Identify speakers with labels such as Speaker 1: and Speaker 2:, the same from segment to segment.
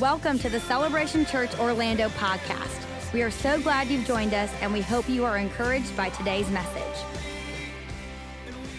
Speaker 1: Welcome to the Celebration Church Orlando podcast. We are so glad you've joined us and we hope you are encouraged by today's message.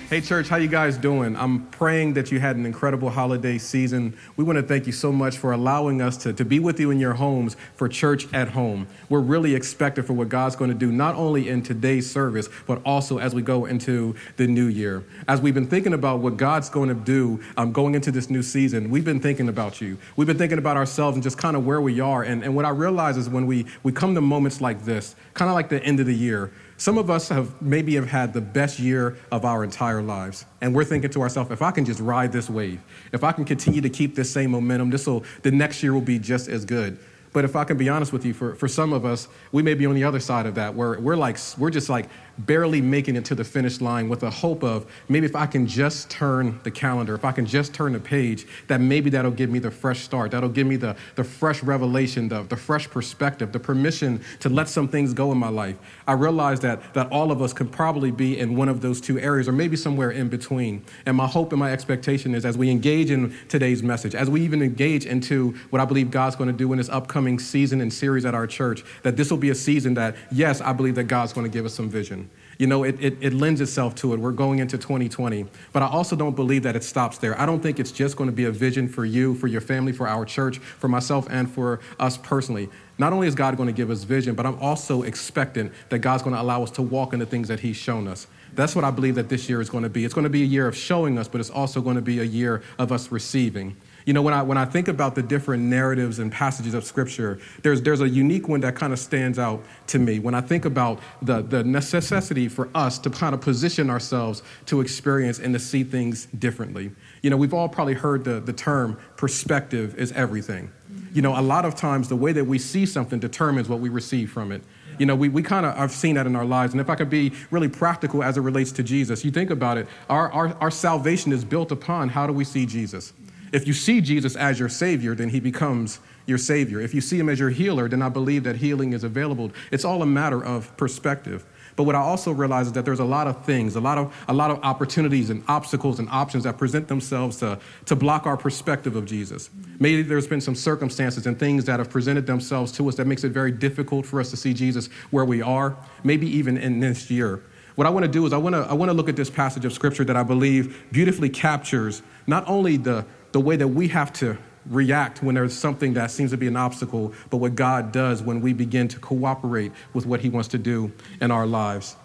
Speaker 2: Hey church, how you guys doing? I'm praying that you had an incredible holiday season. We want to thank you so much for allowing us to, to be with you in your homes for church at home. We're really expected for what God's going to do, not only in today's service, but also as we go into the new year. As we've been thinking about what God's going to do um, going into this new season, we've been thinking about you. We've been thinking about ourselves and just kind of where we are. And, and what I realize is when we, we come to moments like this, kind of like the end of the year, some of us have maybe have had the best year of our entire lives. And we're thinking to ourselves, if I can just ride this wave, if I can continue to keep this same momentum, this will the next year will be just as good. But if I can be honest with you, for, for some of us, we may be on the other side of that, where we're like, we're just like barely making it to the finish line with the hope of maybe if I can just turn the calendar, if I can just turn the page, that maybe that'll give me the fresh start. That'll give me the, the fresh revelation, the, the fresh perspective, the permission to let some things go in my life. I realize that, that all of us can probably be in one of those two areas or maybe somewhere in between. And my hope and my expectation is as we engage in today's message, as we even engage into what I believe God's going to do in this upcoming season and series at our church, that this will be a season that, yes, I believe that God's going to give us some vision. You know, it, it, it, lends itself to it. We're going into 2020. But I also don't believe that it stops there. I don't think it's just going to be a vision for you, for your family, for our church, for myself, and for us personally. Not only is God going to give us vision, but I'm also expectant that God's going to allow us to walk in the things that He's shown us. That's what I believe that this year is going to be. It's going to be a year of showing us, but it's also going to be a year of us receiving. You know, when I, when I think about the different narratives and passages of Scripture, there's, there's a unique one that kind of stands out to me. When I think about the, the necessity for us to kind of position ourselves to experience and to see things differently. You know, we've all probably heard the, the term perspective is everything. You know, a lot of times the way that we see something determines what we receive from it. You know, we, we kind of I've seen that in our lives. And if I could be really practical as it relates to Jesus, you think about it, our, our, our salvation is built upon how do we see Jesus? If you see Jesus as your Savior, then He becomes your Savior. If you see Him as your healer, then I believe that healing is available. It's all a matter of perspective. But what I also realize is that there's a lot of things, a lot of, a lot of opportunities and obstacles and options that present themselves to, to block our perspective of Jesus. Maybe there's been some circumstances and things that have presented themselves to us that makes it very difficult for us to see Jesus where we are, maybe even in this year. What I want to do is I want to, I want to look at this passage of scripture that I believe beautifully captures not only the, the way that we have to react when there's something that seems to be an obstacle, but what God does when we begin to cooperate with what He wants to do in our lives.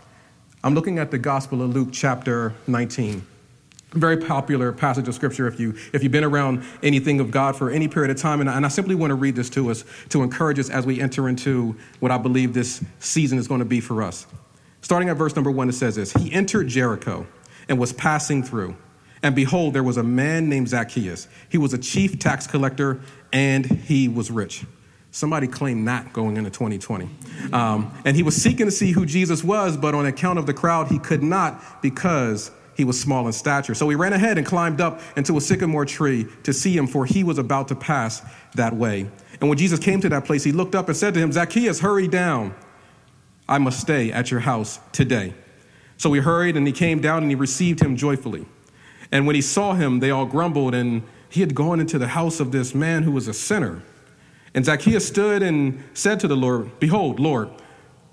Speaker 2: I'm looking at the Gospel of Luke, chapter 19. Very popular passage of scripture if, you, if you've been around anything of God for any period of time. And I, and I simply want to read this to us to encourage us as we enter into what I believe this season is going to be for us. Starting at verse number one, it says this He entered Jericho and was passing through. And behold, there was a man named Zacchaeus. He was a chief tax collector and he was rich. Somebody claimed that going into 2020. Um, and he was seeking to see who Jesus was, but on account of the crowd, he could not because he was small in stature. So he ran ahead and climbed up into a sycamore tree to see him, for he was about to pass that way. And when Jesus came to that place, he looked up and said to him, Zacchaeus, hurry down. I must stay at your house today. So he hurried and he came down and he received him joyfully. And when he saw him, they all grumbled, and he had gone into the house of this man who was a sinner. And Zacchaeus stood and said to the Lord, Behold, Lord,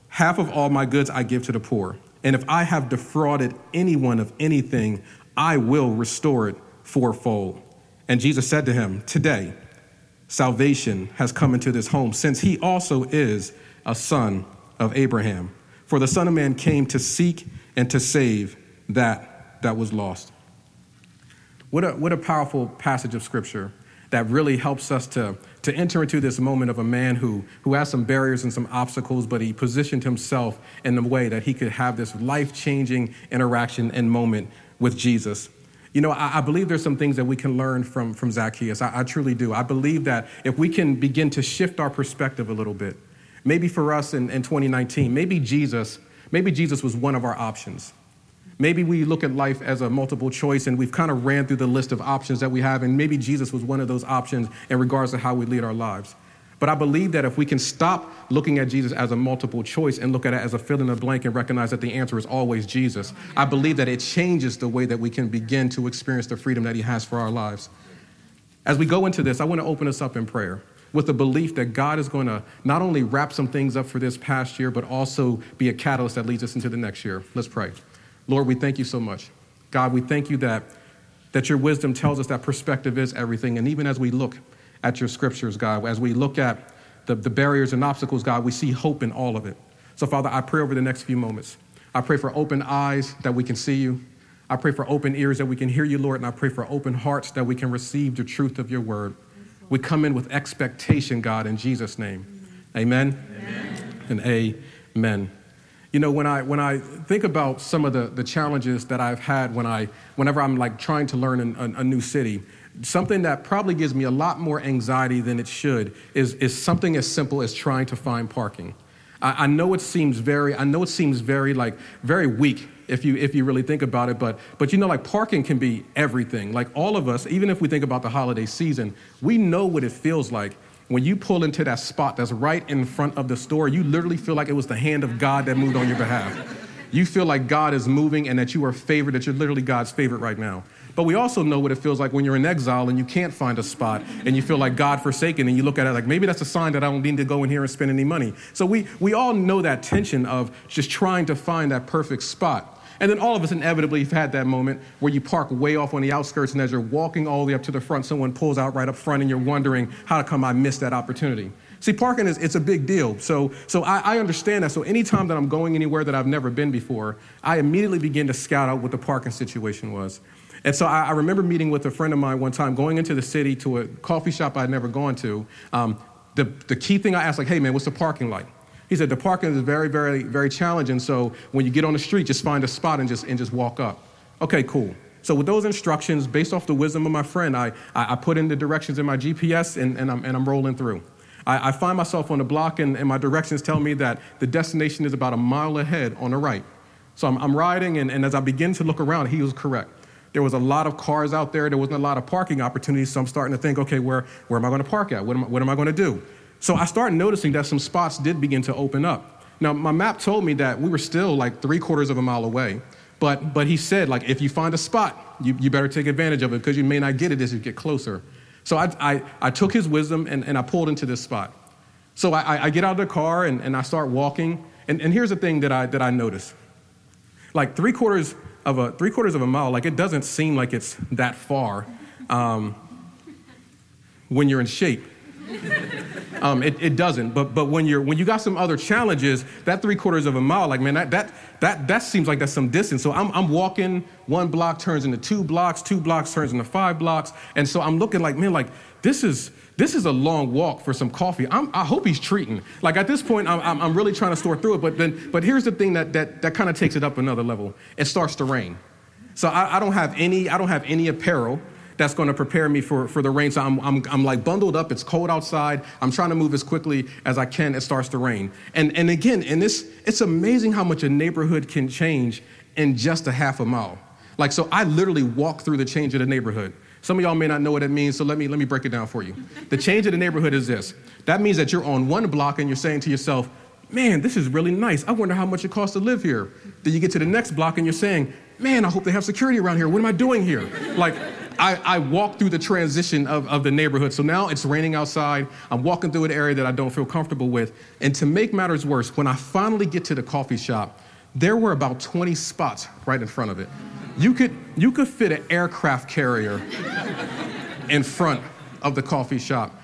Speaker 2: half of all my goods I give to the poor. And if I have defrauded anyone of anything, I will restore it fourfold. And Jesus said to him, Today, salvation has come into this home, since he also is a son of Abraham. For the Son of Man came to seek and to save that that was lost. What a, what a powerful passage of scripture that really helps us to, to enter into this moment of a man who, who has some barriers and some obstacles, but he positioned himself in a way that he could have this life changing interaction and moment with Jesus. You know, I, I, believe there's some things that we can learn from, from Zacchaeus. I, I truly do. I believe that if we can begin to shift our perspective a little bit, maybe for us in, in 2019, maybe Jesus, maybe Jesus was one of our options. Maybe we look at life as a multiple choice and we've kind of ran through the list of options that we have, and maybe Jesus was one of those options in regards to how we lead our lives. But I believe that if we can stop looking at Jesus as a multiple choice and look at it as a fill in the blank and recognize that the answer is always Jesus, I believe that it changes the way that we can begin to experience the freedom that He has for our lives. As we go into this, I want to open us up in prayer. with the belief that God is going to not only wrap some things up for this past year, but also be a catalyst that leads us into the next year. Let's pray. Lord, we thank you so much. God, we thank you that, that your wisdom tells us that perspective is everything. And even as we look at your scriptures, God, as we look at the, the barriers and obstacles, God, we see hope in all of it. So, Father, I pray over the next few moments. I pray for open eyes that we can see you. I pray for open ears that we can hear you, Lord, and I pray for open hearts that we can receive the truth of your word. We come in with expectation, God, in Jesus' name. Amen, amen. and amen. You know, when I, when I think about some of the, the challenges that I've had when I, whenever I'm like trying to learn a, a new city, something that probably gives me a lot more anxiety than it should is, is something as simple as trying to find parking. I, I know it seems very, I know it seems very like, very weak if you if you really think about it but but you know like parking can be everything like all of us even if we think about the holiday season we know what it feels like when you pull into that spot that's right in front of the store you literally feel like it was the hand of god that moved on your behalf you feel like god is moving and that you are favored that you're literally god's favorite right now but we also know what it feels like when you're in exile and you can't find a spot and you feel like God forsaken and you look at it like maybe that's a sign that I don't need to go in here and spend any money. So we, we all know that tension of just trying to find that perfect spot. And then all of us inevitably have had that moment where you park way off on the outskirts, and as you're walking all the way up to the front, someone pulls out right up front, and you're wondering, how come I missed that opportunity? See, parking is it's a big deal. So, so I, I, understand that. So anytime that I'm going anywhere that I've never been before, I immediately begin to scout out what the parking situation was. And so I, I remember meeting with a friend of mine one time, going into the city to a coffee shop I'd never gone to. Um, the, the key thing I asked, like, hey man, what's the parking like? He said, the parking is very, very, very challenging. So when you get on the street, just find a spot and just, and just walk up. Okay, cool. So with those instructions, based off the wisdom of my friend, I, I, I put in the directions in my GPS and, and, I'm, and I'm rolling through. I, I find myself on the block and, and my directions tell me that the destination is about a mile ahead on the right. So I'm, I'm riding and, and as I begin to look around, he was correct. There was a lot of cars out there. There wasn't a lot of parking opportunities. So I'm starting to think, okay, where, where am I going to park at? What am, I, what am I going to do? So I started noticing that some spots did begin to open up. Now, my map told me that we were still like three quarters of a mile away. But, but he said, like, if you find a spot, you, you better take advantage of it because you may not get it as you get closer. So I, I, I took his wisdom and, and I pulled into this spot. So I, I get out of the car and, and I start walking. And, and here's the thing that I, that I noticed. Like three quarters of a, three quarters of a mile, like it doesn't seem like it's that far um, when you're in shape. Um, it, it, doesn't. But, but when, you're, when you got some other challenges, that three quarters of a mile, like, man, that, that, that, that seems like that's some distance. So I'm, I'm walking, one block turns into two blocks, two blocks turns into five blocks. And so I'm looking like, man, like, this is, this is a long walk for some coffee. I'm, i hope he's treating. Like at this point, I'm, I'm, I'm really trying to store through it. But, then, but here's the thing that, that, that kind of takes it up another level. It starts to rain. So I, I, don't have any, I don't have any apparel that's going to prepare me for, for the rain. So I'm, I'm, I'm like bundled up. It's cold outside. I'm trying to move as quickly as I can. It starts to rain. And, and again, in this, it's amazing how much a neighborhood can change in just a half a mile. Like, so I literally walk through the change of the neighborhood. Some of y'all may not know what it means, so let me, let me break it down for you. The change of the neighborhood is this that means that you're on one block and you're saying to yourself, man, this is really nice. I wonder how much it costs to live here. Then you get to the next block and you're saying, man, I hope they have security around here. What am I doing here? Like, I, I walk through the transition of, of the neighborhood. So now it's raining outside. I'm walking through an area that I don't feel comfortable with. And to make matters worse, when I finally get to the coffee shop, there were about 20 spots right in front of it. You could, you could fit an aircraft carrier in front of the coffee shop.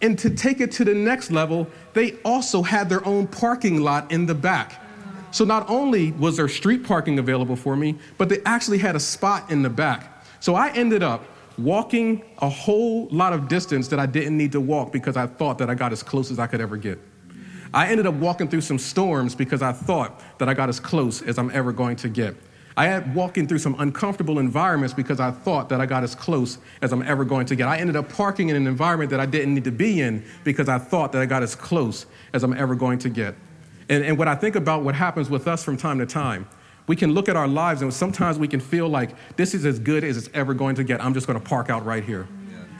Speaker 2: And to take it to the next level, they also had their own parking lot in the back. So not only was there street parking available for me, but they actually had a spot in the back. So I ended up walking a whole lot of distance that I didn't need to walk because I thought that I got as close as I could ever get. I ended up walking through some storms because I thought that I got as close as I'm ever going to get. I had walking through some uncomfortable environments because I thought that I got as close as I'm ever going to get. I ended up parking in an environment that I didn't need to be in because I thought that I got as close as I'm ever going to get. And, and what I think about what happens with us from time to time we can look at our lives and sometimes we can feel like this is as good as it's ever going to get. I'm just going to park out right here.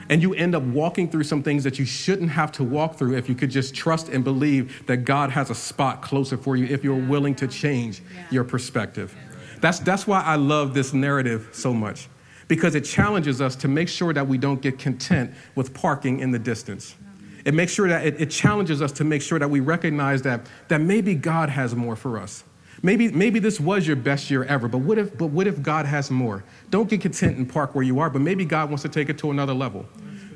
Speaker 2: And you end up walking through some things that you shouldn't have to walk through if you could just trust and believe that God has a spot closer for you if you're willing to change your perspective. That's, that's why I love this narrative so much because it challenges us to make sure that we don't get content with parking in the distance. It makes sure that it, it challenges us to make sure that we recognize that, that maybe God has more for us. Maybe, maybe this was your best year ever, but what, if, but what if God has more? Don't get content and park where you are, but maybe God wants to take it to another level.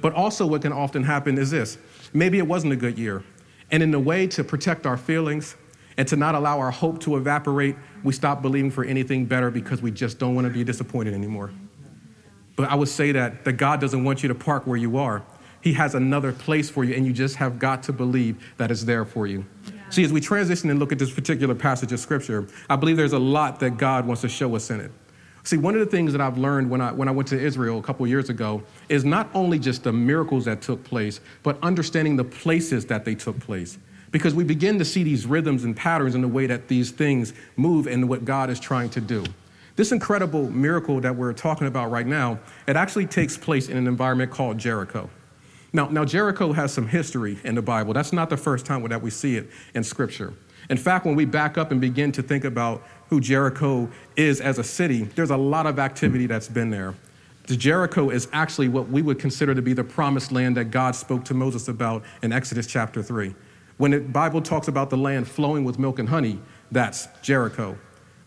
Speaker 2: But also, what can often happen is this maybe it wasn't a good year. And in a way to protect our feelings and to not allow our hope to evaporate, we stop believing for anything better because we just don't want to be disappointed anymore. But I would say that, that God doesn't want you to park where you are. He has another place for you, and you just have got to believe that it's there for you. See, as we transition and look at this particular passage of scripture, I believe there's a lot that God wants to show us in it. See, one of the things that I've learned when I, when I went to Israel a couple years ago is not only just the miracles that took place, but understanding the places that they took place. Because we begin to see these rhythms and patterns in the way that these things move and what God is trying to do. This incredible miracle that we're talking about right now, it actually takes place in an environment called Jericho. Now, now, Jericho has some history in the Bible. That's not the first time that we see it in Scripture. In fact, when we back up and begin to think about who Jericho is as a city, there's a lot of activity that's been there. The Jericho is actually what we would consider to be the promised land that God spoke to Moses about in Exodus chapter 3. When the Bible talks about the land flowing with milk and honey, that's Jericho.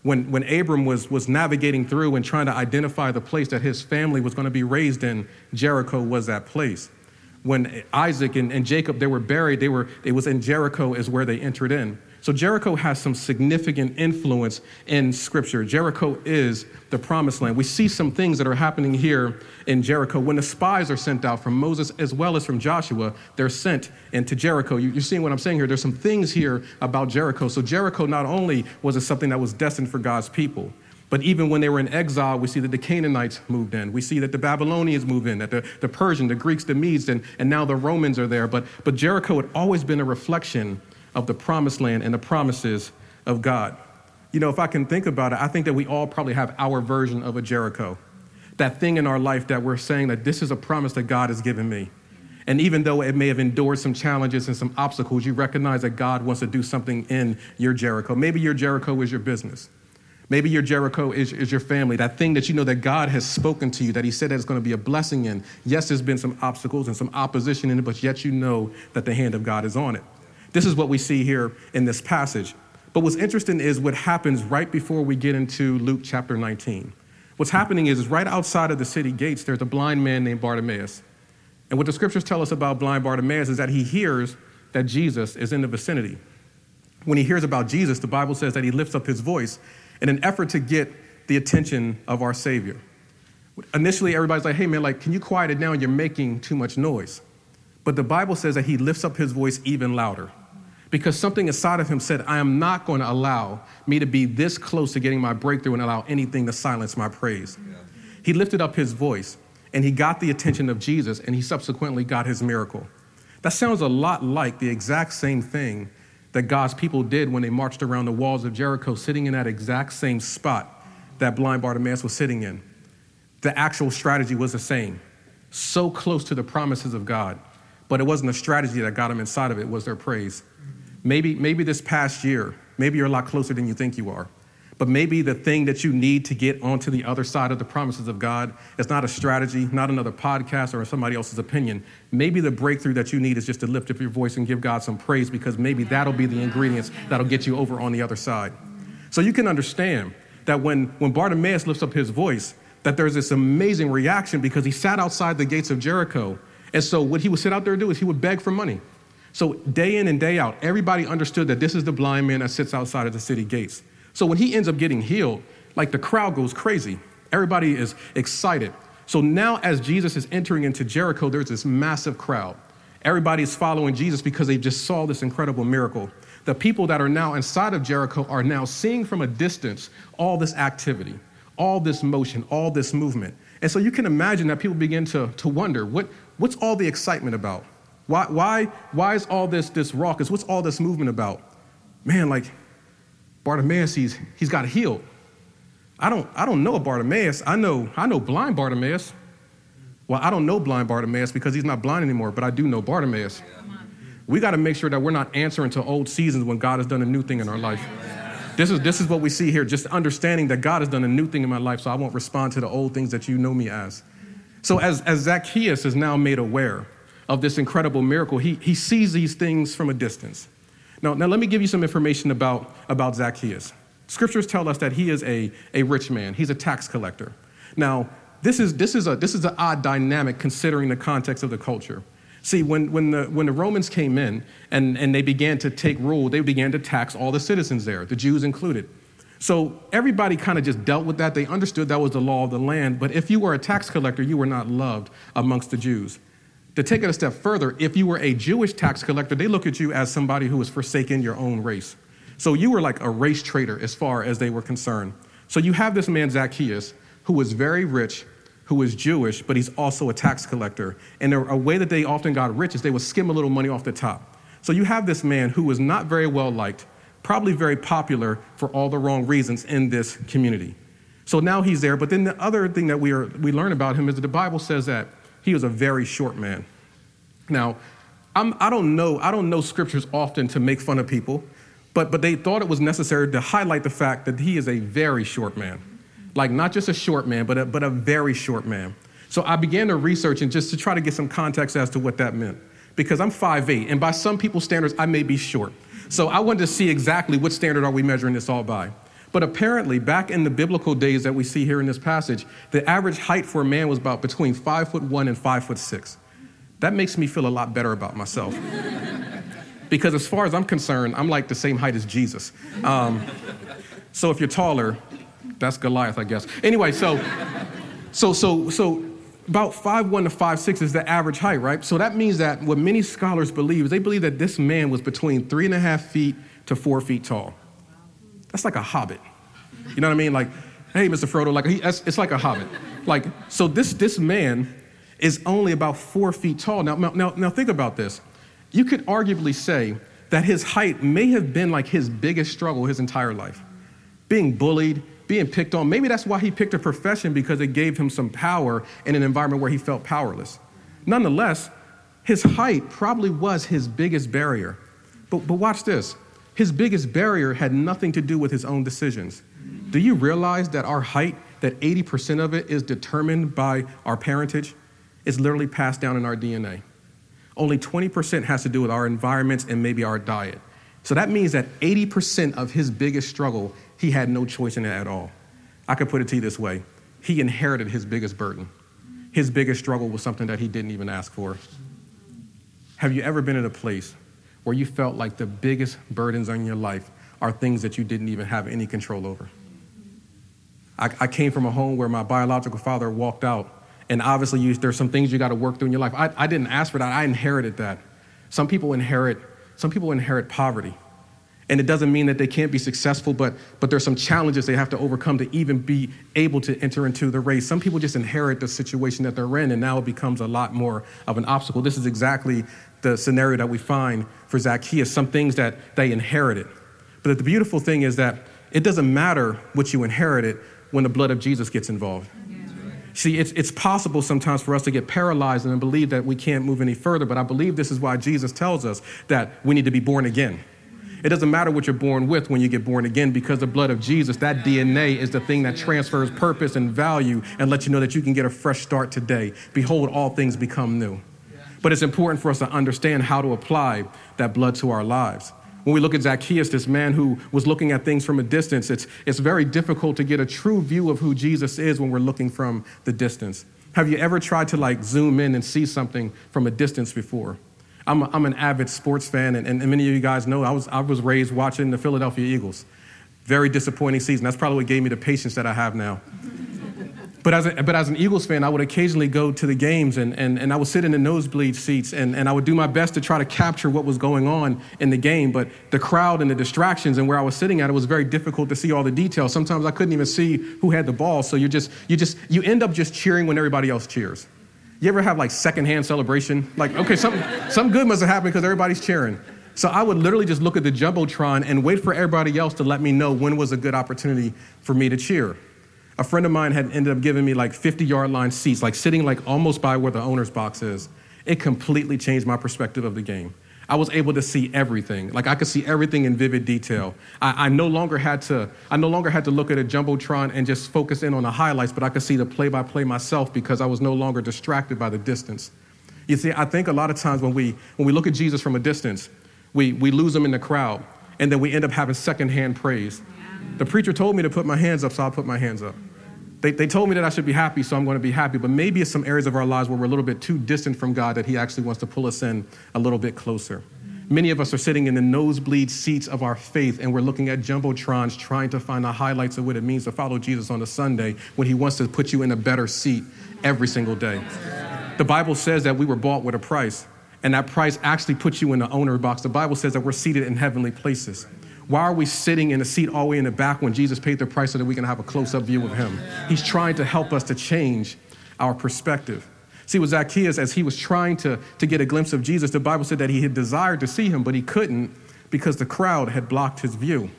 Speaker 2: When, when Abram was, was navigating through and trying to identify the place that his family was going to be raised in, Jericho was that place when Isaac and, and Jacob they were buried, they were it was in Jericho is where they entered in. So Jericho has some significant influence in Scripture. Jericho is the promised land. We see some things that are happening here in Jericho. When the spies are sent out from Moses as well as from Joshua, they're sent into Jericho. You're seeing what I'm saying here. There's some things here about Jericho. So Jericho not only was it something that was destined for God's people, but even when they were in exile, we see that the Canaanites moved in. We see that the Babylonians moved in, that the, the Persian, the Greeks, the Medes, and, and now the Romans are there. But, but Jericho had always been a reflection of the promised land and the promises of God. You know, if I can think about it, I think that we all probably have our version of a Jericho. That thing in our life that we're saying that this is a promise that God has given me. And even though it may have endured some challenges and some obstacles, you recognize that God wants to do something in your Jericho. Maybe your Jericho is your business. Maybe your Jericho is, is your family, that thing that you know that God has spoken to you, that He said that it's going to be a blessing in. Yes, there's been some obstacles and some opposition in it, but yet you know that the hand of God is on it. This is what we see here in this passage. But what's interesting is what happens right before we get into Luke chapter 19. What's happening is, is right outside of the city gates, there's a blind man named Bartimaeus. And what the scriptures tell us about blind Bartimaeus is that he hears that Jesus is in the vicinity. When he hears about Jesus, the Bible says that he lifts up his voice in an effort to get the attention of our Savior. Initially, everybody's like, hey man, like, can you quiet it down? You're making too much noise. But the Bible says that he lifts up his voice even louder because something inside of him said, I am not going to allow me to be this close to getting my breakthrough and allow anything to silence my praise. Yeah. He lifted up his voice and he got the attention of Jesus and he subsequently got his miracle. That sounds a lot like the exact same thing that God's people did when they marched around the walls of Jericho, sitting in that exact same spot that blind Bartimaeus was sitting in. The actual strategy was the same, so close to the promises of God, but it wasn't a strategy that got them inside of it, it was their praise. Maybe, maybe this past year, maybe you're a lot closer than you think you are. But maybe the thing that you need to get onto the other side of the promises of God is not a strategy, not another podcast or somebody else's opinion. Maybe the breakthrough that you need is just to lift up your voice and give God some praise because maybe that'll be the ingredients that'll get you over on the other side. So you can understand that when, when Bartimaeus lifts up his voice, that there's this amazing reaction because he sat outside the gates of Jericho. And so what he would sit out there and do is he would beg for money. So day in and day out, everybody understood that this is the blind man that sits outside of the city gates. So when he ends up getting healed, like the crowd goes crazy. Everybody is excited. So now, as Jesus is entering into Jericho, there's this massive crowd. Everybody's following Jesus because they just saw this incredible miracle. The people that are now inside of Jericho are now seeing from a distance all this activity, all this motion, all this movement. And so you can imagine that people begin to, to wonder what, what's all the excitement about? Why, why, why is all this, this raucous? What's all this movement about? Man, like Bartimaeus, he's, he's got healed. I don't, I don't know a Bartimaeus. I know, I know blind Bartimaeus. Well, I don't know blind Bartimaeus because he's not blind anymore, but I do know Bartimaeus. We got to make sure that we're not answering to old seasons when God has done a new thing in our life. This is, this is what we see here, just understanding that God has done a new thing in my life, so I won't respond to the old things that you know me as. So, as, as Zacchaeus is now made aware of this incredible miracle, he, he sees these things from a distance. Now, now, let me give you some information about, about Zacchaeus. Scriptures tell us that he is a, a rich man, he's a tax collector. Now, this is, this, is a, this is an odd dynamic considering the context of the culture. See, when, when, the, when the Romans came in and, and they began to take rule, they began to tax all the citizens there, the Jews included. So everybody kind of just dealt with that. They understood that was the law of the land. But if you were a tax collector, you were not loved amongst the Jews. To take it a step further, if you were a Jewish tax collector, they look at you as somebody who was forsaken your own race. So you were like a race traitor as far as they were concerned. So you have this man, Zacchaeus, who was very rich, who was Jewish, but he's also a tax collector. And a way that they often got rich is they would skim a little money off the top. So you have this man who was not very well liked, probably very popular for all the wrong reasons in this community. So now he's there. But then the other thing that we, are, we learn about him is that the Bible says that he was a very short man. Now, I'm, I don't know, I don't know scriptures often to make fun of people, but, but they thought it was necessary to highlight the fact that he is a very short man. Like not just a short man, but a, but a very short man. So I began to research and just to try to get some context as to what that meant. Because I'm 5'8, and by some people's standards, I may be short. So I wanted to see exactly what standard are we measuring this all by. But apparently, back in the biblical days that we see here in this passage, the average height for a man was about between five foot one and five foot six. That makes me feel a lot better about myself. because as far as I'm concerned, I'm like the same height as Jesus. Um, so if you're taller, that's Goliath, I guess. Anyway, so, so, so, so about five one to five six is the average height, right? So that means that what many scholars believe is they believe that this man was between three and a half feet to four feet tall. That's like a hobbit. You know what I mean? Like, hey, Mr. Frodo, like he, it's like a hobbit. Like, so this this man is only about four feet tall. Now, now, now think about this. You could arguably say that his height may have been like his biggest struggle his entire life. Being bullied, being picked on. Maybe that's why he picked a profession because it gave him some power in an environment where he felt powerless. Nonetheless, his height probably was his biggest barrier. But, but watch this his biggest barrier had nothing to do with his own decisions. Do you realize that our height, that 80% of it is determined by our parentage? It's literally passed down in our DNA. Only 20% has to do with our environments and maybe our diet. So that means that 80% of his biggest struggle he had no choice in it at all. I could put it to you this way he inherited his biggest burden. His biggest struggle was something that he didn't even ask for. Have you ever been in a place where you felt like the biggest burdens on your life are things that you didn't even have any control over? I, I came from a home where my biological father walked out, and obviously you, there's some things you got to work through in your life. I, I didn't ask for that, I inherited that. Some people inherit, some people inherit poverty. And it doesn't mean that they can't be successful, but, but there's some challenges they have to overcome to even be able to enter into the race. Some people just inherit the situation that they're in, and now it becomes a lot more of an obstacle. This is exactly the scenario that we find for Zacchaeus, some things that they inherited. But the beautiful thing is that it doesn't matter what you inherited when the blood of Jesus gets involved. See, it's, it's possible sometimes for us to get paralyzed and believe that we can't move any further, but I believe this is why Jesus tells us that we need to be born again. It doesn't matter what you're born with when you get born again because the blood of Jesus, that DNA is the thing that transfers purpose and value and lets you know that you can get a fresh start today. Behold, all things become new. But it's important for us to understand how to apply that blood to our lives. When we look at Zacchaeus, this man who was looking at things from a distance, it's, it's very difficult to get a true view of who Jesus is when we're looking from the distance. Have you ever tried to like zoom in and see something from a distance before? I'm, a, I'm an avid sports fan, and, and many of you guys know I was, I was raised watching the Philadelphia Eagles. Very disappointing season. That's probably what gave me the patience that I have now. But as, a, but as an Eagles fan, I would occasionally go to the games and, and, and I would sit in the nosebleed seats and, and I would do my best to try to capture what was going on in the game. But the crowd and the distractions and where I was sitting at, it was very difficult to see all the details. Sometimes I couldn't even see who had the ball. So you just, you just, you end up just cheering when everybody else cheers. You ever have like secondhand celebration? Like, okay, something, something good must have happened because everybody's cheering. So I would literally just look at the Jumbotron and wait for everybody else to let me know when was a good opportunity for me to cheer. A friend of mine had ended up giving me like 50 yard line seats, like sitting like almost by where the owner's box is. It completely changed my perspective of the game. I was able to see everything. Like I could see everything in vivid detail. I, I, no longer had to, I no longer had to look at a Jumbotron and just focus in on the highlights, but I could see the play by play myself because I was no longer distracted by the distance. You see, I think a lot of times when we, when we look at Jesus from a distance, we, we lose him in the crowd, and then we end up having secondhand praise. The preacher told me to put my hands up, so I'll put my hands up. They, they told me that I should be happy, so I'm going to be happy. But maybe it's some areas of our lives where we're a little bit too distant from God that He actually wants to pull us in a little bit closer. Many of us are sitting in the nosebleed seats of our faith and we're looking at Jumbotrons trying to find the highlights of what it means to follow Jesus on a Sunday when He wants to put you in a better seat every single day. The Bible says that we were bought with a price, and that price actually puts you in the owner box. The Bible says that we're seated in heavenly places. Why are we sitting in a seat all the way in the back when Jesus paid the price so that we can have a close up view of him? He's trying to help us to change our perspective. See, with Zacchaeus, as he was trying to, to get a glimpse of Jesus, the Bible said that he had desired to see him, but he couldn't because the crowd had blocked his view.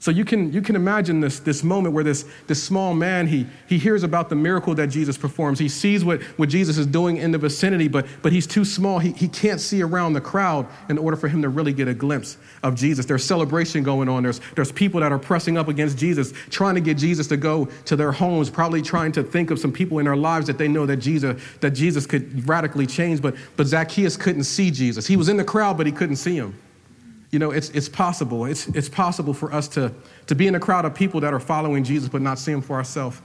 Speaker 2: So you can, you can imagine this, this moment where this, this small man, he, he hears about the miracle that Jesus performs. He sees what, what Jesus is doing in the vicinity, but, but he's too small. He, he can't see around the crowd in order for him to really get a glimpse of Jesus. There's celebration going on. There's, there's people that are pressing up against Jesus, trying to get Jesus to go to their homes, probably trying to think of some people in their lives that they know that Jesus, that Jesus could radically change. But, but Zacchaeus couldn't see Jesus. He was in the crowd, but he couldn't see him. You know, it's, it's possible. It's, it's possible for us to, to be in a crowd of people that are following Jesus but not see him for ourselves.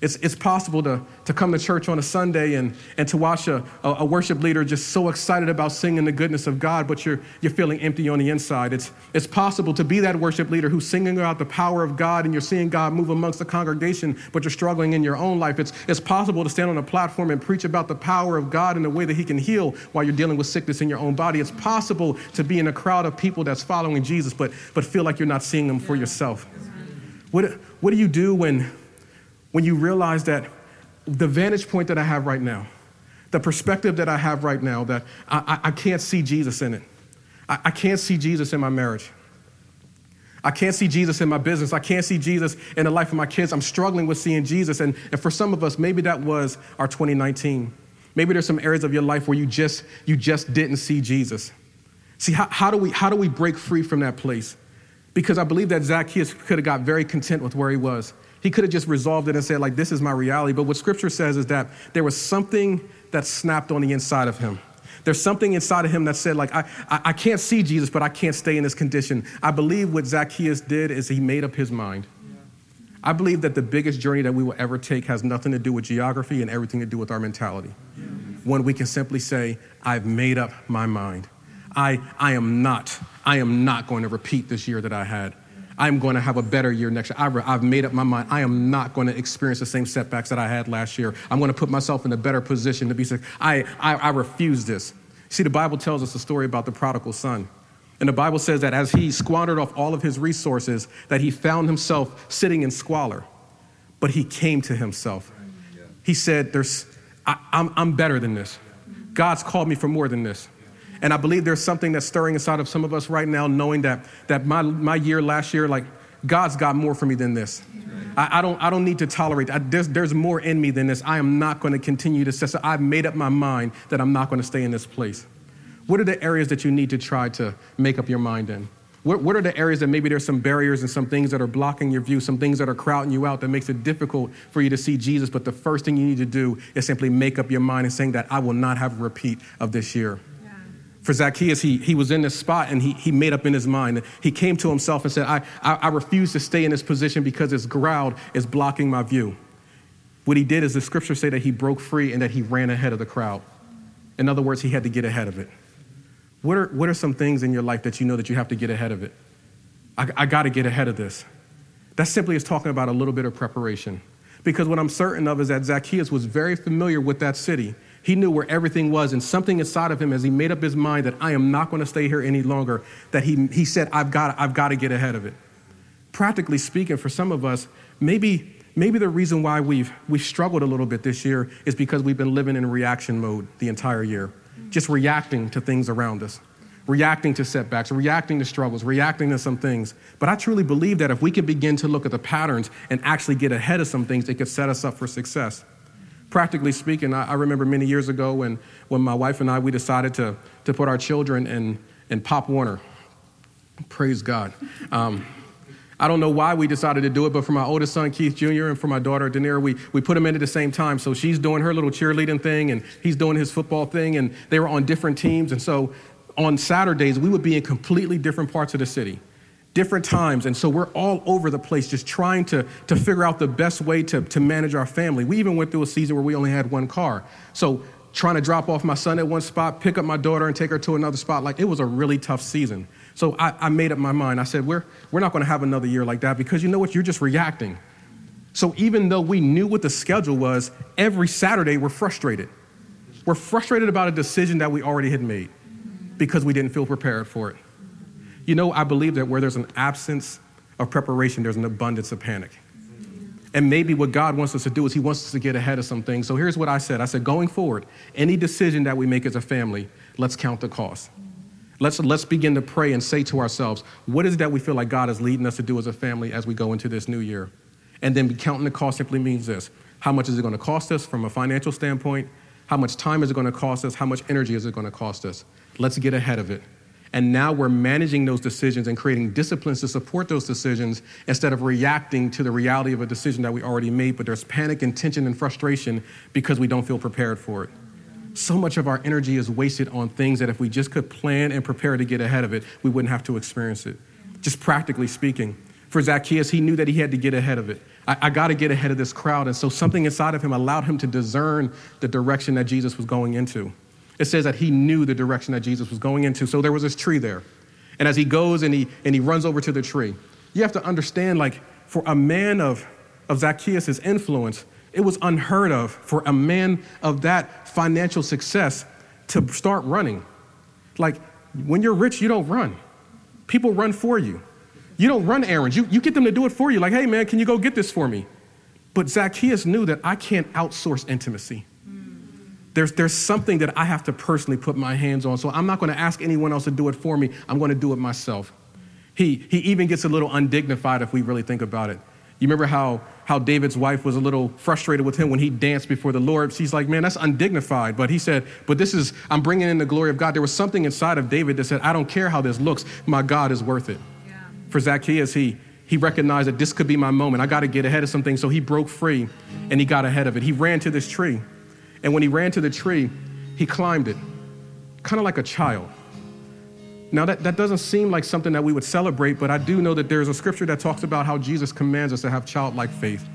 Speaker 2: It's, it's possible to, to come to church on a Sunday and, and to watch a, a worship leader just so excited about singing the goodness of God, but you're, you're feeling empty on the inside. It's, it's possible to be that worship leader who's singing about the power of God and you're seeing God move amongst the congregation, but you're struggling in your own life. It's, it's possible to stand on a platform and preach about the power of God in the way that He can heal while you're dealing with sickness in your own body. It's possible to be in a crowd of people that's following Jesus, but, but feel like you're not seeing Him for yourself. What, what do you do when when you realize that the vantage point that I have right now, the perspective that I have right now, that I, I, I can't see Jesus in it. I, I can't see Jesus in my marriage. I can't see Jesus in my business. I can't see Jesus in the life of my kids. I'm struggling with seeing Jesus. And, and for some of us, maybe that was our 2019. Maybe there's some areas of your life where you just, you just didn't see Jesus. See, how, how, do we, how do we break free from that place? Because I believe that Zacchaeus could have got very content with where he was. He could have just resolved it and said, like, this is my reality. But what scripture says is that there was something that snapped on the inside of him. There's something inside of him that said, like, I, I, I can't see Jesus, but I can't stay in this condition. I believe what Zacchaeus did is he made up his mind. I believe that the biggest journey that we will ever take has nothing to do with geography and everything to do with our mentality. When we can simply say, I've made up my mind. I, I am not, I am not going to repeat this year that I had. I'm going to have a better year next year. I've, I've made up my mind. I am not going to experience the same setbacks that I had last year. I'm going to put myself in a better position to be successful. I, I, I refuse this. See, the Bible tells us a story about the prodigal son. And the Bible says that as he squandered off all of his resources, that he found himself sitting in squalor. But he came to himself. He said, There's, I, I'm, I'm better than this. God's called me for more than this. And I believe there's something that's stirring inside of some of us right now, knowing that, that my, my year last year, like, God's got more for me than this. I, I don't, I don't need to tolerate. I, there's, there's more in me than this. I am not going to continue to. So I've made up my mind that I'm not going to stay in this place. What are the areas that you need to try to make up your mind in? What, what are the areas that maybe there's some barriers and some things that are blocking your view, some things that are crowding you out that makes it difficult for you to see Jesus? But the first thing you need to do is simply make up your mind and saying that I will not have a repeat of this year for Zacchaeus, he, he was in this spot and he, he made up in his mind. He came to himself and said, I, I, I refuse to stay in this position because this crowd is blocking my view. What he did is the scriptures say that he broke free and that he ran ahead of the crowd. In other words, he had to get ahead of it. What are, what are some things in your life that you know that you have to get ahead of it? I, I got to get ahead of this. That simply is talking about a little bit of preparation. Because what I'm certain of is that Zacchaeus was very familiar with that city. He knew where everything was, and something inside of him, as he made up his mind that I am not going to stay here any longer, that he, he said, I've got, I've got to get ahead of it. Practically speaking, for some of us, maybe, maybe the reason why we've, we've struggled a little bit this year is because we've been living in reaction mode the entire year, just reacting to things around us, reacting to setbacks, reacting to struggles, reacting to some things. But I truly believe that if we could begin to look at the patterns and actually get ahead of some things, it could set us up for success practically speaking, I, I, remember many years ago when, when my wife and I, we decided to, to put our children in, in Pop Warner. Praise God. Um, I don't know why we decided to do it, but for my oldest son, Keith Jr., and for my daughter, Danira, we, we put them in at the same time. So she's doing her little cheerleading thing, and he's doing his football thing, and they were on different teams. And so on Saturdays, we would be in completely different parts of the city, different times. And so we're all over the place just trying to, to figure out the best way to, to manage our family. We even went through a season where we only had one car. So trying to drop off my son at one spot, pick up my daughter, and take her to another spot, like it was a really tough season. So I, I made up my mind. I said, we're, we're not going to have another year like that because you know what? You're just reacting. So even though we knew what the schedule was, every Saturday we're frustrated. We're frustrated about a decision that we already had made because we didn't feel prepared for it. You know, I believe that where there's an absence of preparation, there's an abundance of panic. And maybe what God wants us to do is He wants us to get ahead of some things. So here's what I said I said, going forward, any decision that we make as a family, let's count the cost. Let's, let's begin to pray and say to ourselves, what is it that we feel like God is leading us to do as a family as we go into this new year? And then counting the cost simply means this how much is it going to cost us from a financial standpoint? How much time is it going to cost us? How much energy is it going to cost us? Let's get ahead of it. And now we're managing those decisions and creating disciplines to support those decisions instead of reacting to the reality of a decision that we already made, but there's panic and tension and frustration because we don't feel prepared for it so much of our energy is wasted on things that if we just could plan and prepare to get ahead of it, we wouldn't have to experience it. Just practically speaking. For Zacchaeus, he knew that he had to get ahead of it. I, I got to get ahead of this crowd. And so something inside of him allowed him to discern the direction that Jesus was going into. It says that he knew the direction that Jesus was going into. So there was this tree there. And as he goes and he, and he runs over to the tree, you have to understand, like, for a man of, of Zacchaeus' influence, it was unheard of for a man of that financial success to start running. Like, when you're rich, you don't run. People run for you. You don't run errands. You, you get them to do it for you. Like, hey, man, can you go get this for me? But Zacchaeus knew that I can't outsource intimacy. There's, there's something that I have to personally put my hands on. So I'm not going to ask anyone else to do it for me. I'm going to do it myself. He, he even gets a little undignified if we really think about it. You remember how, how David's wife was a little frustrated with him when he danced before the Lord? She's like, man, that's undignified. But he said, but this is, I'm bringing in the glory of God. There was something inside of David that said, I don't care how this looks, my God is worth it. Yeah. For Zacchaeus, he, he recognized that this could be my moment. I got to get ahead of something. So he broke free and he got ahead of it. He ran to this tree. And when he ran to the tree, he climbed it, kind of like a child. Now, that, that doesn't seem like something that we would celebrate, but I do know that there's a scripture that talks about how Jesus commands us to have childlike faith.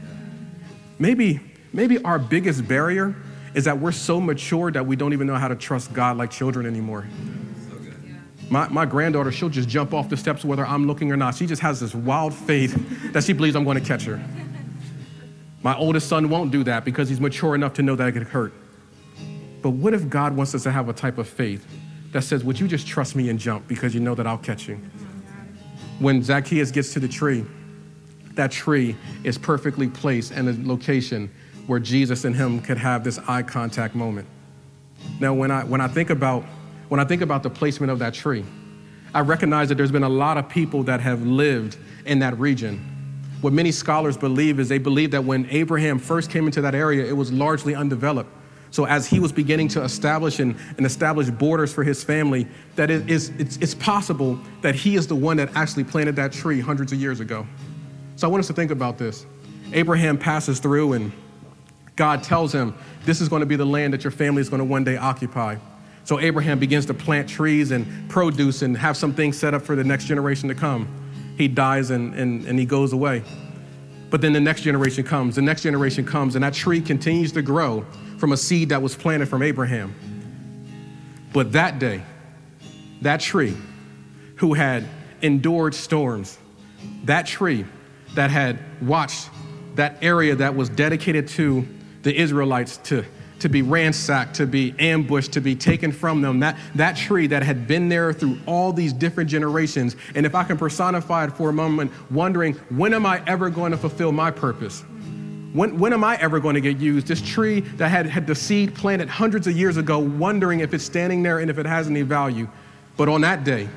Speaker 2: Maybe, maybe our biggest barrier is that we're so mature that we don't even know how to trust God like children anymore. My, my granddaughter, she'll just jump off the steps whether I'm looking or not. She just has this wild faith that she believes I'm going to catch her. My oldest son won't do that because he's mature enough to know that it could hurt. But what if God wants us to have a type of faith that says, Would you just trust me and jump because you know that I'll catch you? When Zacchaeus gets to the tree, that tree is perfectly placed in a location where Jesus and him could have this eye contact moment. Now, when I, when I, think, about, when I think about the placement of that tree, I recognize that there's been a lot of people that have lived in that region. What many scholars believe is they believe that when Abraham first came into that area, it was largely undeveloped. So as he was beginning to establish and, and establish borders for his family, that it is, it's, it's possible that he is the one that actually planted that tree hundreds of years ago. So I want us to think about this. Abraham passes through and God tells him, this is going to be the land that your family is going to one day occupy. So Abraham begins to plant trees and produce and have some things set up for the next generation to come. He dies and, and, and he goes away. But then the next generation comes, the next generation comes, and that tree continues to grow from a seed that was planted from Abraham. But that day, that tree who had endured storms, that tree that had watched that area that was dedicated to the Israelites to, to be ransacked, to be ambushed, to be taken from them, that, that tree that had been there through all these different generations. And if I can personify it for a moment, wondering, when am I ever going to fulfill my purpose? When, when am I ever going to get used? This tree that had, had the seed planted hundreds of years ago, wondering if it's standing there and if it has any value. But on that day,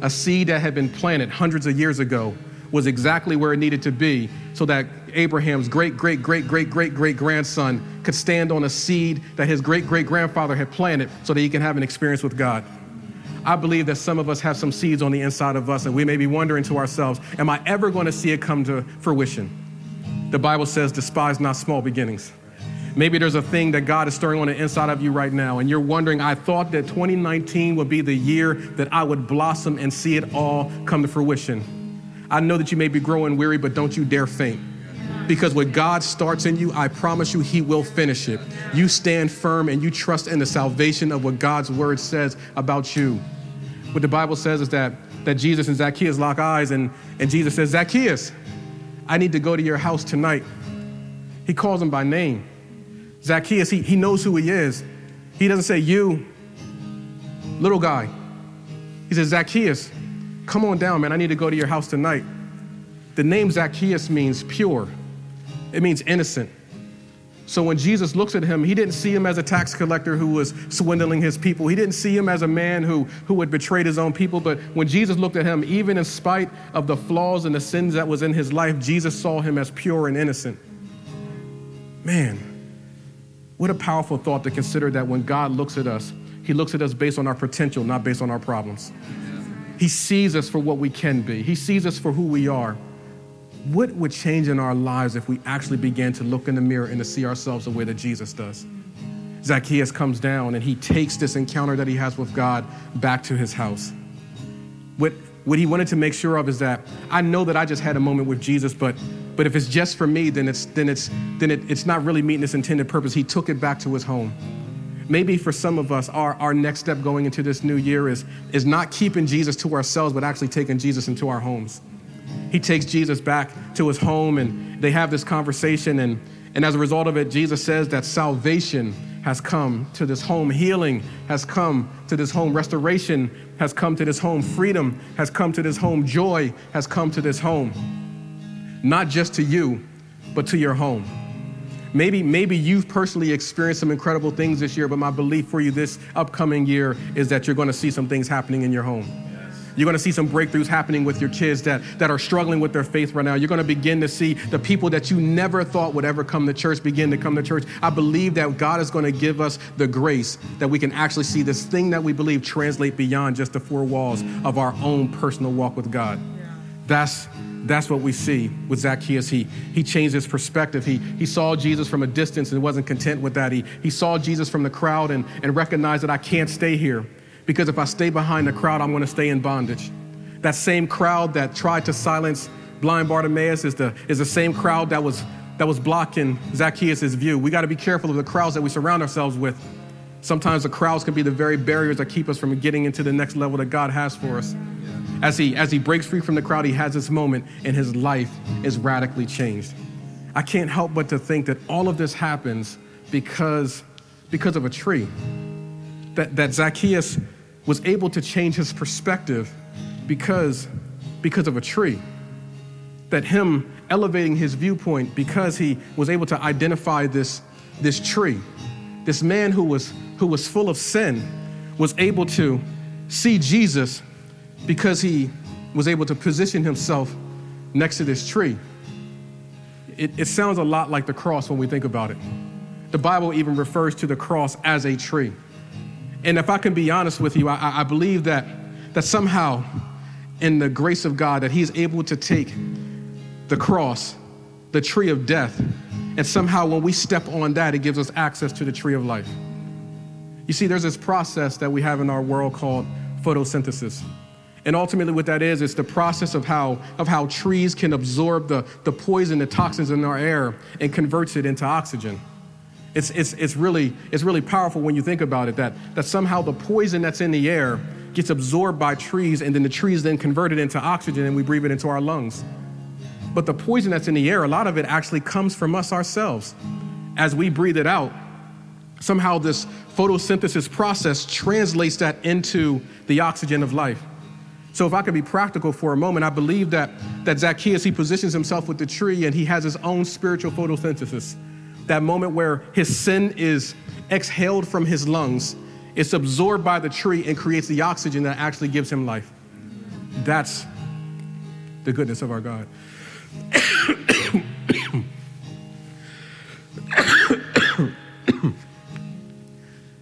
Speaker 2: a seed that had been planted hundreds of years ago was exactly where it needed to be so that Abraham's great, great, great, great, great, great grandson could stand on a seed that his great, great grandfather had planted so that he can have an experience with God. I believe that some of us have some seeds on the inside of us, and we may be wondering to ourselves, Am I ever going to see it come to fruition? The Bible says, Despise not small beginnings. Maybe there's a thing that God is stirring on the inside of you right now, and you're wondering, I thought that 2019 would be the year that I would blossom and see it all come to fruition. I know that you may be growing weary, but don't you dare faint. Because what God starts in you, I promise you, He will finish it. You stand firm and you trust in the salvation of what God's word says about you. What the Bible says is that, that Jesus and Zacchaeus lock eyes, and, and Jesus says, Zacchaeus, I need to go to your house tonight. He calls him by name. Zacchaeus, he, he knows who he is. He doesn't say, You, little guy. He says, Zacchaeus, come on down, man. I need to go to your house tonight. The name Zacchaeus means pure, it means innocent. So when Jesus looks at him, he didn't see him as a tax collector who was swindling his people. He didn't see him as a man who, who had betrayed his own people. But when Jesus looked at him, even in spite of the flaws and the sins that was in his life, Jesus saw him as pure and innocent. Man, what a powerful thought to consider that when God looks at us, He looks at us based on our potential, not based on our problems. He sees us for what we can be, He sees us for who we are. What would change in our lives if we actually began to look in the mirror and to see ourselves the way that Jesus does? Zacchaeus comes down and he takes this encounter that he has with God back to his house. What, what he wanted to make sure of is that I know that I just had a moment with Jesus, but but if it's just for me, then it's then it's then it, it's not really meeting its intended purpose. He took it back to his home. Maybe for some of us, our, our next step going into this new year is, is not keeping Jesus to ourselves, but actually taking Jesus into our homes. He takes Jesus back to his home and they have this conversation. And, and as a result of it, Jesus says that salvation has come to this home, healing has come to this home, restoration has come to this home, freedom has come to this home, joy has come to this home not just to you, but to your home. Maybe, maybe you've personally experienced some incredible things this year, but my belief for you this upcoming year is that you're going to see some things happening in your home. You're going to see some breakthroughs happening with your kids that, that are struggling with their faith right now. You're going to begin to see the people that you never thought would ever come to church begin to come to church. I believe that God is going to give us the grace that we can actually see this thing that we believe translate beyond just the four walls of our own personal walk with God. That's that's what we see with Zacchaeus. He, he changed his perspective. He, he saw Jesus from a distance and wasn't content with that. He, he saw Jesus from the crowd and, and recognized that I can't stay here because if I stay behind the crowd, I'm going to stay in bondage. That same crowd that tried to silence blind Bartimaeus is the, is the same crowd that was, that was blocking Zacchaeus' view. We got to be careful of the crowds that we surround ourselves with. Sometimes the crowds can be the very barriers that keep us from getting into the next level that God has for us. As he, as he breaks free from the crowd, he has this moment and his life is radically changed. I can't help but to think that all of this happens because, because of a tree. That, that Zacchaeus was able to change his perspective because, because of a tree. That him elevating his viewpoint because he was able to identify this, this tree. This man who was, who was full of sin was able to see Jesus because he was able to position himself next to this tree. It, it, sounds a lot like the cross when we think about it. The Bible even refers to the cross as a tree. And if I can be honest with you, I, I believe that, that somehow, in the grace of God, that He's able to take the cross, the tree of death, and somehow when we step on that, it gives us access to the tree of life. You see, there's this process that we have in our world called photosynthesis. And ultimately, what that is, it's the process of how, of how trees can absorb the, the poison, the toxins in our air, and converts it into oxygen. It's, it's, it's, really, it's really powerful when you think about it that, that somehow the poison that's in the air gets absorbed by trees, and then the trees then convert it into oxygen, and we breathe it into our lungs. But the poison that's in the air, a lot of it actually comes from us ourselves. As we breathe it out, somehow this photosynthesis process translates that into the oxygen of life. So if I could be practical for a moment, I believe that, that Zacchaeus, he positions himself with the tree and he has his own spiritual photosynthesis. That moment where his sin is exhaled from his lungs, it's absorbed by the tree and creates the oxygen that actually gives him life. That's the goodness of our God.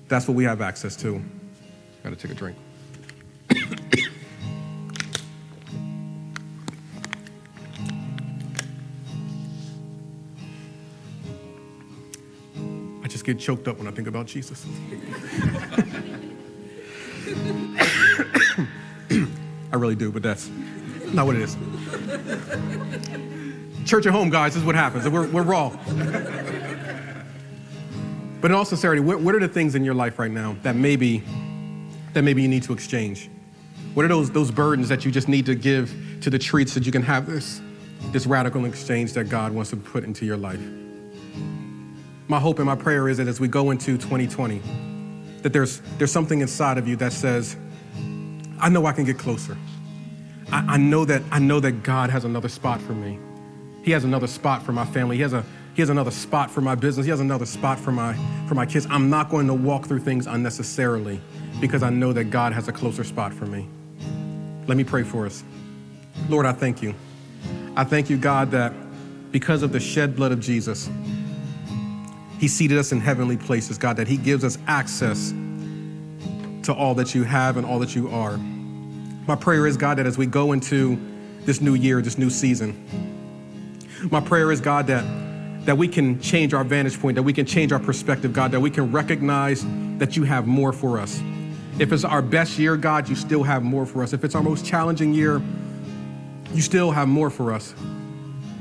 Speaker 2: That's what we have access to. Got to take a drink. Get choked up when I think about Jesus. I really do, but that's not what it is. Church at home, guys, this is what happens. We're, we're raw. But in all sincerity, what, what are the things in your life right now that maybe, that maybe you need to exchange? What are those, those burdens that you just need to give to the treats that you can have this, this radical exchange that God wants to put into your life? My hope and my prayer is that as we go into 2020, that there's, there's something inside of you that says, I know I can get closer. I, I, know that, I know that God has another spot for me. He has another spot for my family. He has, a, he has another spot for my business. He has another spot for my, for my kids. I'm not going to walk through things unnecessarily because I know that God has a closer spot for me. Let me pray for us. Lord, I thank you. I thank you, God, that because of the shed blood of Jesus, He seated us in heavenly places, God, that He gives us access to all that you have and all that you are. My prayer is, God, that as we go into this new year, this new season, my prayer is, God, that, that we can change our vantage point, that we can change our perspective, God, that we can recognize that you have more for us. If it's our best year, God, you still have more for us. If it's our most challenging year, you still have more for us.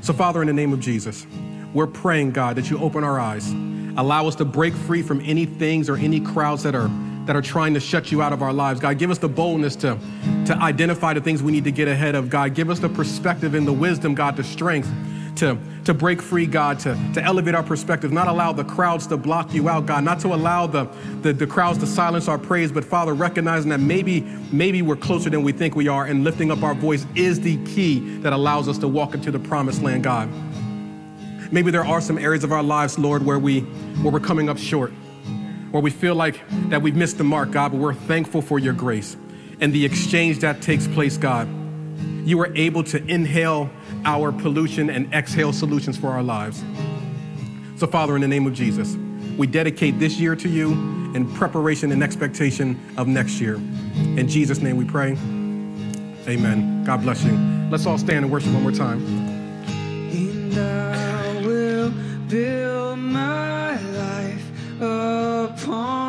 Speaker 2: So, Father, in the name of Jesus, we're praying, God, that you open our eyes, allow us to break free from any things or any crowds that are that are trying to shut you out of our lives. God, give us the boldness to, to identify the things we need to get ahead of. God, give us the perspective and the wisdom, God, the strength to, to break free, God, to, to elevate our perspective, not allow the crowds to block you out, God, not to allow the, the, the crowds to silence our praise, but Father, recognizing that maybe, maybe we're closer than we think we are, and lifting up our voice is the key that allows us to walk into the promised land, God. Maybe there are some areas of our lives, Lord, where, we, where we're coming up short, where we feel like that we've missed the mark, God, but we're thankful for your grace and the exchange that takes place, God. You are able to inhale our pollution and exhale solutions for our lives. So, Father, in the name of Jesus, we dedicate this year to you in preparation and expectation of next year. In Jesus' name we pray. Amen. God bless you. Let's all stand and worship one more time. My life upon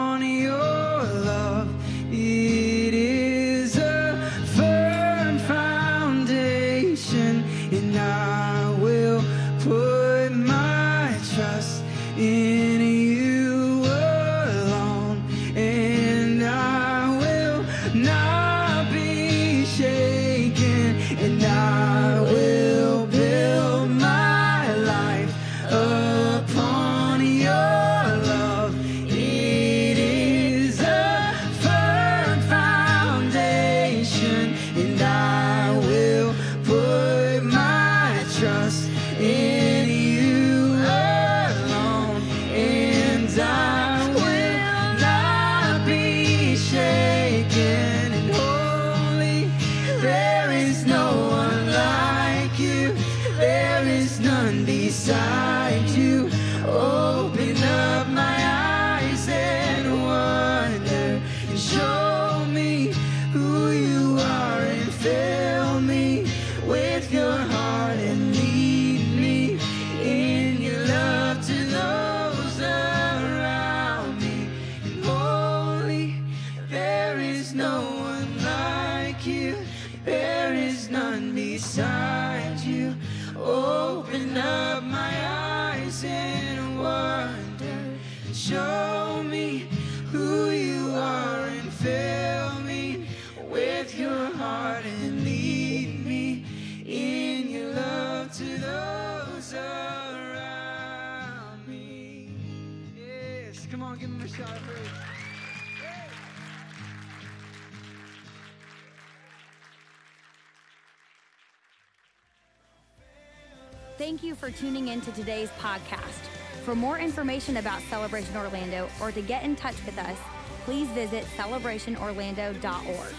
Speaker 1: Thank for tuning in to today's podcast. For more information about Celebration Orlando or to get in touch with us, please visit celebrationorlando.org.